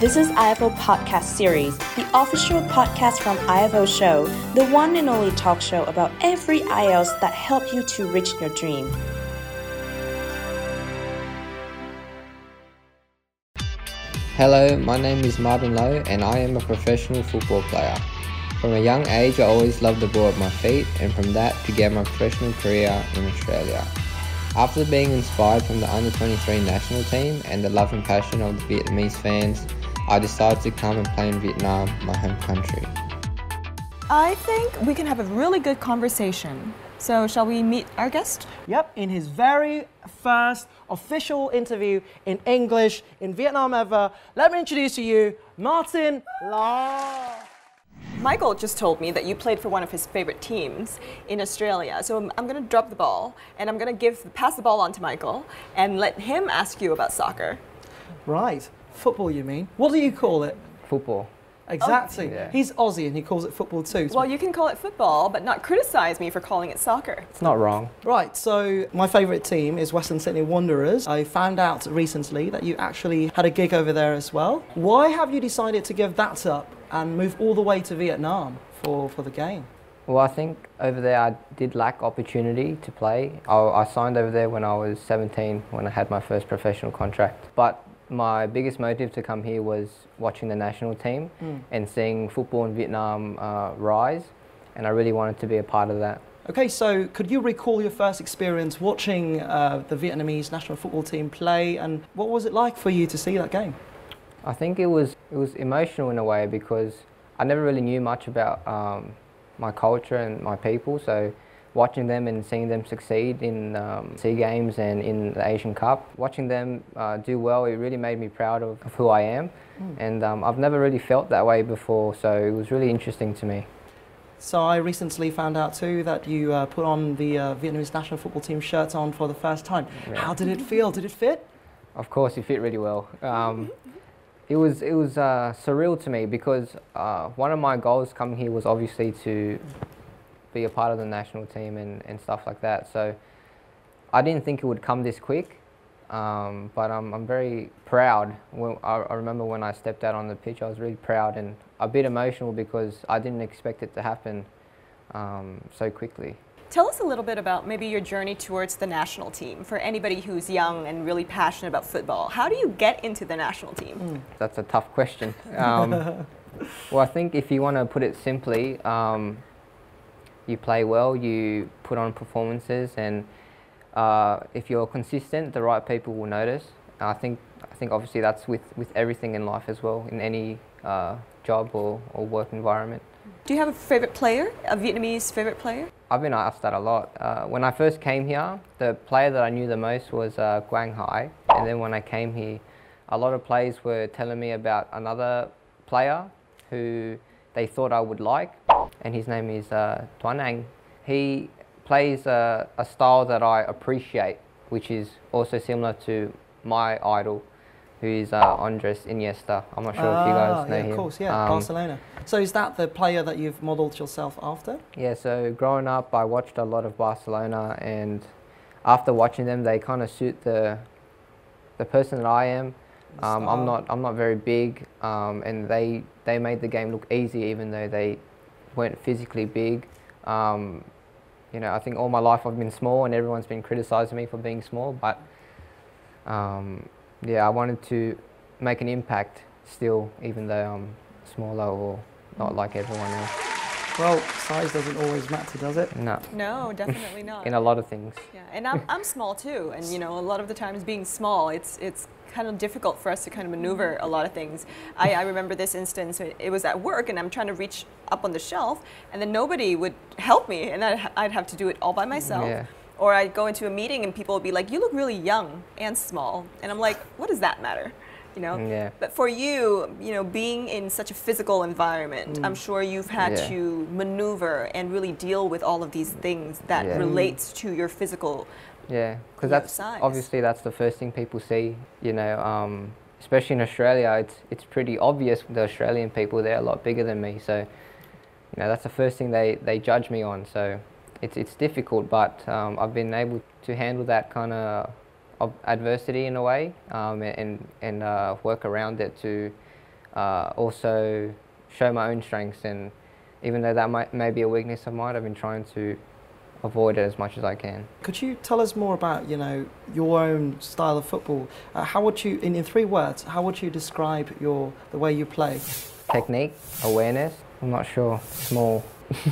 This is IFO Podcast Series, the official podcast from IFO Show, the one and only talk show about every IELTS that help you to reach your dream. Hello, my name is Martin Lò and I am a professional football player. From a young age, I always loved the ball at my feet, and from that began my professional career in Australia. After being inspired from the under 23 national team and the love and passion of the Vietnamese fans, I decided to come and play in Vietnam, my home country. I think we can have a really good conversation. So, shall we meet our guest? Yep, in his very first official interview in English in Vietnam ever, let me introduce to you Martin Lò. Michael just told me that you played for one of his favorite teams in Australia. So I'm, I'm going to drop the ball and I'm going to give pass the ball on to Michael and let him ask you about soccer. Right, football you mean? What do you call it? Football. Exactly. Oh, yeah. He's Aussie and he calls it football too. Well, you can call it football, but not criticize me for calling it soccer. It's not wrong. Right, so my favourite team is Western Sydney Wanderers. I found out recently that you actually had a gig over there as well. Why have you decided to give that up and move all the way to Vietnam for, for the game? Well, I think over there I did lack opportunity to play. I, I signed over there when I was 17, when I had my first professional contract. But my biggest motive to come here was watching the national team and seeing football in Vietnam uh, rise, and I really wanted to be a part of that. Okay, so could you recall your first experience watching uh, the Vietnamese national football team play and what was it like for you to see that game? I think it was it was emotional in a way because I never really knew much about um, my culture and my people. So watching them and seeing them succeed in um, Sea Games and in the Asian Cup, watching them uh, do well, it really made me proud of, of who I am. And um, I've never really felt that way before, so it was really interesting to me. So I recently found out too that you uh, put on the uh, Vietnamese national football team shirts on for the first time. Yeah. How did it feel? Did it fit? Of course, it fit really well. Um, it was it was uh, surreal to me because uh, one of my goals coming here was obviously to be a part of the national team and, and stuff like that. So I didn't think it would come this quick, um, but I'm, I'm very proud. When, I, I remember when I stepped out on the pitch, I was really proud and a bit emotional because I didn't expect it to happen um, so quickly. Tell us a little bit about maybe your journey towards the national team for anybody who's young and really passionate about football. How do you get into the national team? That's a tough question. Um, well, I think if you want to put it simply, um, you play well, you put on performances, and uh, if you're consistent, the right people will notice. I think I think obviously that's with, with everything in life as well, in any uh, job or, or work environment. Do you have a favorite player, a Vietnamese favorite player? I've been asked that a lot. Uh, when I first came here, the player that I knew the most was uh, Quang Hai. And then when I came here, a lot of players were telling me about another player who they thought I would like, and his name is uh, Tuan He plays a, a style that I appreciate, which is also similar to my idol, who is uh, Andres Iniesta. I'm not sure if you Ah, guys know yeah, him. of course, yeah, Um, Barcelona. So is that the player that you've modelled yourself after? Yeah, so growing up, I watched a lot of Barcelona, and after watching them, they kind of suit the the person that I am. Um. I'm not I'm not very big, um, and they they made the game look easy, even though they weren't physically big. Um, you know, I think all my life I've been small, and everyone's been criticizing me for being small. But um, yeah, I wanted to make an impact still, even though I'm smaller or not like everyone else. Well, size doesn't always matter, does it? No, No, definitely not. in a lot of things. Yeah, and I'm, I'm small too, and you know, a lot of the times being small, it's it's kind of difficult for us to kind of maneuver a lot of things. I, I remember this instance. It it was at work, and I'm trying to reach up on the shelf, and then nobody would help me, and I'd, I'd have to do it all by myself. Yeah. Or I'd go into a meeting, and people would be like, "You look really young and small," and I'm like, "What does that matter?" You know. Yeah. But for you, you know, being in such a physical environment, I'm sure you've had Yeah. to maneuver and really deal with all of these things that Yeah. relates to your physical Yeah, because that's size. obviously that's the first thing people see. You know, um, especially in Australia, it's it's pretty obvious. The Australian people they're a lot bigger than me, so you know that's the first thing they they judge me on. So it's it's difficult, but um, I've been able to handle that kind of of adversity in a way, um, and and uh, work around it to uh, also show my own strengths. And even though that might, may be a weakness of mine, I've been trying to avoid it as much as I can. Could you tell us more about, you know, your own style of football? Uh, how would you, in, in three words, how would you describe your the way you play? Technique, awareness, I'm not sure, small.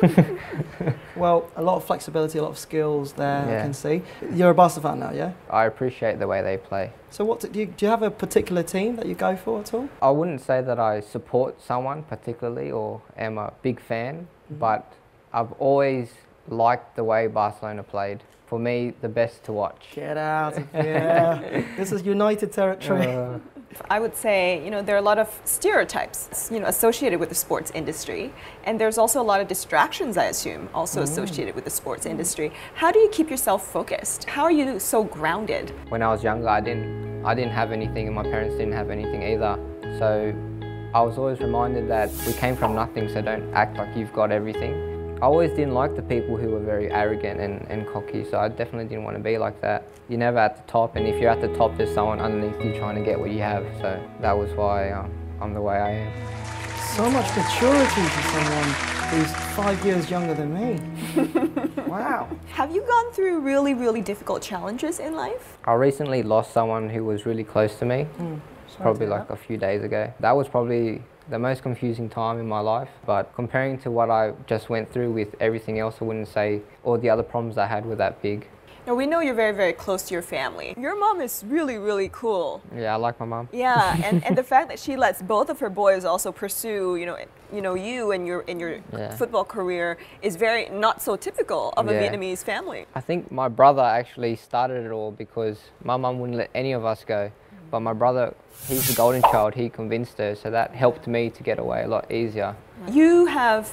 Well, a lot of flexibility, a lot of skills there. I can see. You're a Barca fan now, yeah. I appreciate the way they play. So, what do you, do you have a particular team that you go for at all? I wouldn't say that I support someone particularly or am a big fan, mm-hmm. but I've always liked the way Barcelona played. For me, the best to watch. Get out of here! this is United territory. Uh, I would say, you know, there are a lot of stereotypes, you know, associated with the sports industry, and there's also a lot of distractions, I assume, also associated with the sports industry. How do you keep yourself focused? How are you so grounded? when I was younger, I didn't, I didn't have anything, and my parents didn't have anything either. So I was always reminded that we came from nothing, so don't act like you've got everything. I always didn't like the people who were very arrogant and, and cocky, so I definitely didn't want to be like that. You're never at the top, and if you're at the top, there's someone underneath you trying to get what you have. So that was why um, I'm the way I am. So much maturity for someone who's five years younger than me. wow. Have you gone through really, really difficult challenges in life? I recently lost someone who was really close to me, probably like a few days ago. That was probably the most confusing time in my life. But comparing to what I just went through with everything else, I wouldn't say all the other problems I had were that big. Now, we know you're very, very close to your family. Your mom is really, really cool. Yeah, I like my mom. Yeah, and, and the fact that she lets both of her boys also pursue, you know, you know, you and your in your Yeah. football career is very not so typical of a Vietnamese family. I think my brother actually started it all because my mom wouldn't let any of us go. But my brother, he's the golden child, he convinced her, so that helped me to get away a lot easier. You have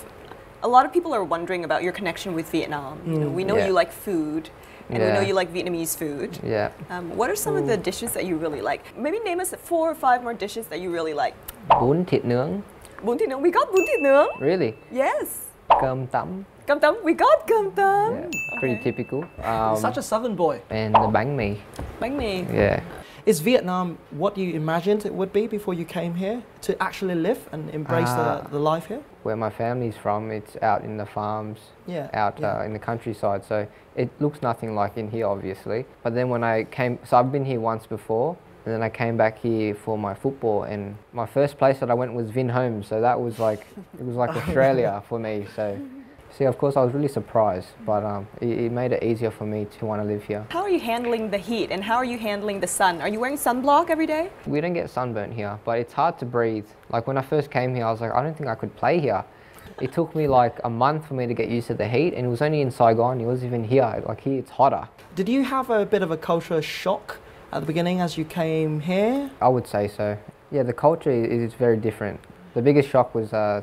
a lot of people are wondering about your connection with Vietnam. You know, we know Yeah. you like food, and we know you like Vietnamese food. Yeah. Um, what are some of the dishes that you really like? Maybe name us four or five more dishes that you really like. Bún thịt nướng, Bún thịt nướng. We got bún thịt nướng. really. Yes. Cơm tấm, Cơm tấm. We got cơm tấm. yeah, pretty Okay. typical. Um, Such a southern boy. and the bánh mì, Bánh mì. yeah. Is Vietnam what you imagined it would be before you came here to actually live and embrace Uh, the, the life here? Where my family's from, it's out in the farms, Yeah. out yeah. uh, in the countryside. So it looks nothing like in here, obviously. But then when I came, so I've been here once before, and then I came back here for my football. And my first place that I went was Vinhome, so that was like it was like Australia for me. So, see, of course, I was really surprised, but um, it, it made it easier for me to want to live here. How are you handling the heat and how are you handling the sun? Are you wearing sunblock every day? We don't get sunburnt here, but it's hard to breathe. Like when I first came here, I was like, I don't think I could play here. It took me like a month for me to get used to the heat, and it was only in Saigon. It was even here. Like here, it's hotter. Did you have a bit of a culture shock at the beginning as you came here? I would say so. Yeah, the culture is, is very different. The biggest shock was uh,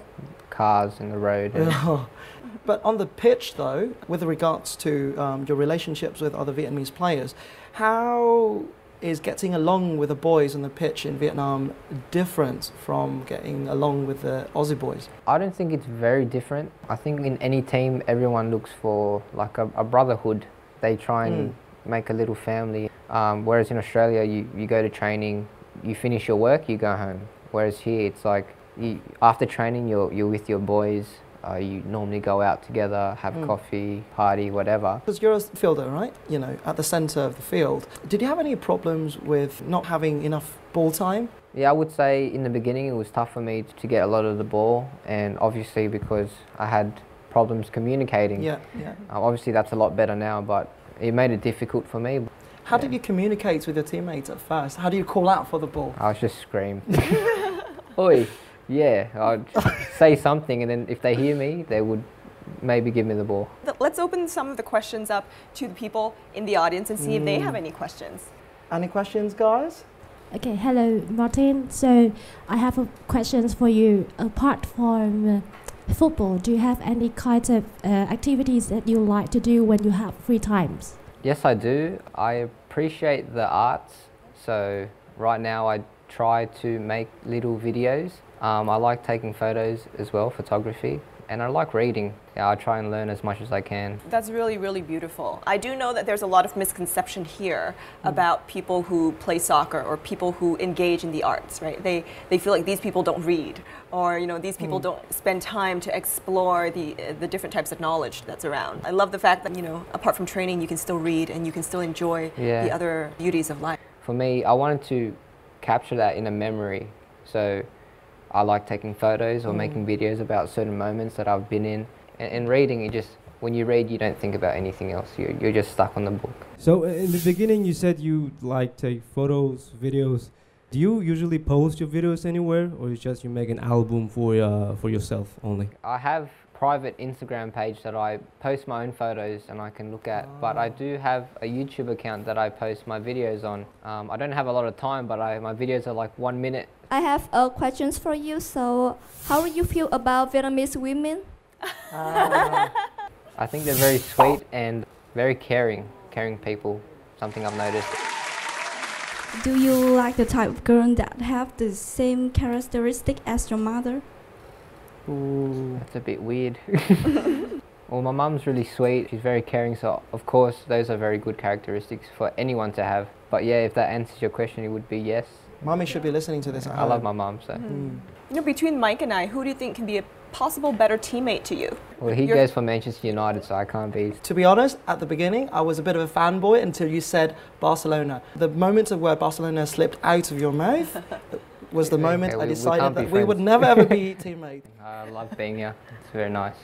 cars and the road. and- but on the pitch, though, with regards to um, your relationships with other Vietnamese players, how is getting along with the boys on the pitch in Vietnam different from getting along with the Aussie boys? I don't think it's very different. I think in any team, everyone looks for like a, a brotherhood. They try and make a little family. Um, whereas in Australia, you, you go to training, you finish your work, you go home. Whereas here, it's like you, after training, you're, you're with your boys. Uh, you normally go out together, have coffee, party, whatever. Because you're a fielder, right? You know, at the centre of the field. Did you have any problems with not having enough ball time? Yeah, I would say in the beginning it was tough for me to get a lot of the ball, and obviously because I had problems communicating. Yeah, yeah. Um, obviously that's a lot better now, but it made it difficult for me. How did you communicate with your teammates at first? How do you call out for the ball? I was just scream, "Oi!" Yeah, I'd say something, and then if they hear me, they would maybe give me the ball. Let's open some of the questions up to the people in the audience and see if they have any questions. Any questions, guys? Okay, hello, Martin. So I have a questions for you. Apart from uh, football, do you have any kinds of uh, activities that you like to do when you have free times? Yes, I do. I appreciate the arts, so right now I try to make little videos. Um, I like taking photos as well, photography. and I like reading. Yeah, I try and learn as much as I can. That's really, really beautiful. I do know that there's a lot of misconception here about people who play soccer or people who engage in the arts, right? They, they feel like these people don't read or, you know, these people don't spend time to explore the, uh, the different types of knowledge that's around. I love the fact that, you know, apart from training, you can still read and you can still enjoy Yeah. the other beauties of life. For me, I wanted to capture that in a memory. So I like taking photos or making videos about certain moments that I've been in. And, and reading, it just, when you read, you don't think about anything else. You're, you're just stuck on the book. So uh, in the beginning, you said you like take photos, videos. Do you usually post your videos anywhere, or is just you make an album for uh, for yourself only? I have private Instagram page that I post my own photos and I can look at. But I do have a YouTube account that I post my videos on. Um, I don't have a lot of time, but I, my videos are like one minute. I have uh, questions for you. So, how do you feel about Vietnamese women? I think they're very sweet and very caring, caring people. Something I've noticed. Do you like the type of girl that have the same characteristic as your mother? Ooh, that's a bit weird. well, my mum's really sweet. She's very caring, so of course those are very good characteristics for anyone to have. But yeah, if that answers your question, it would be yes. Mummy should be listening to this. at I love my mum, so. Mm. You know, between Mike and I, who do you think can be a possible better teammate to you? Well, he You're- goes for Manchester United, so I can't be. To be honest, at the beginning, I was a bit of a fanboy until you said Barcelona. The moment of where Barcelona slipped out of your mouth was the Okay, moment we- I decided can't that we would never ever be teammates. I love being here. It's very nice.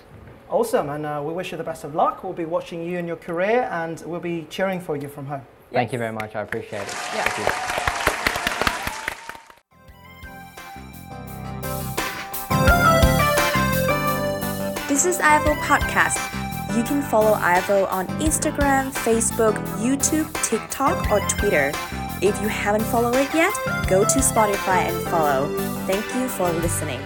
Awesome, and uh, we wish you the best of luck. We'll be watching you in your career, and we'll be cheering for you from home. Thank you very much. I appreciate it. Yeah. Thank you. This is IFO Podcast. You can follow IFO on Instagram, Facebook, YouTube, TikTok, or Twitter. If you haven't followed it yet, go to Spotify and follow. Thank you for listening.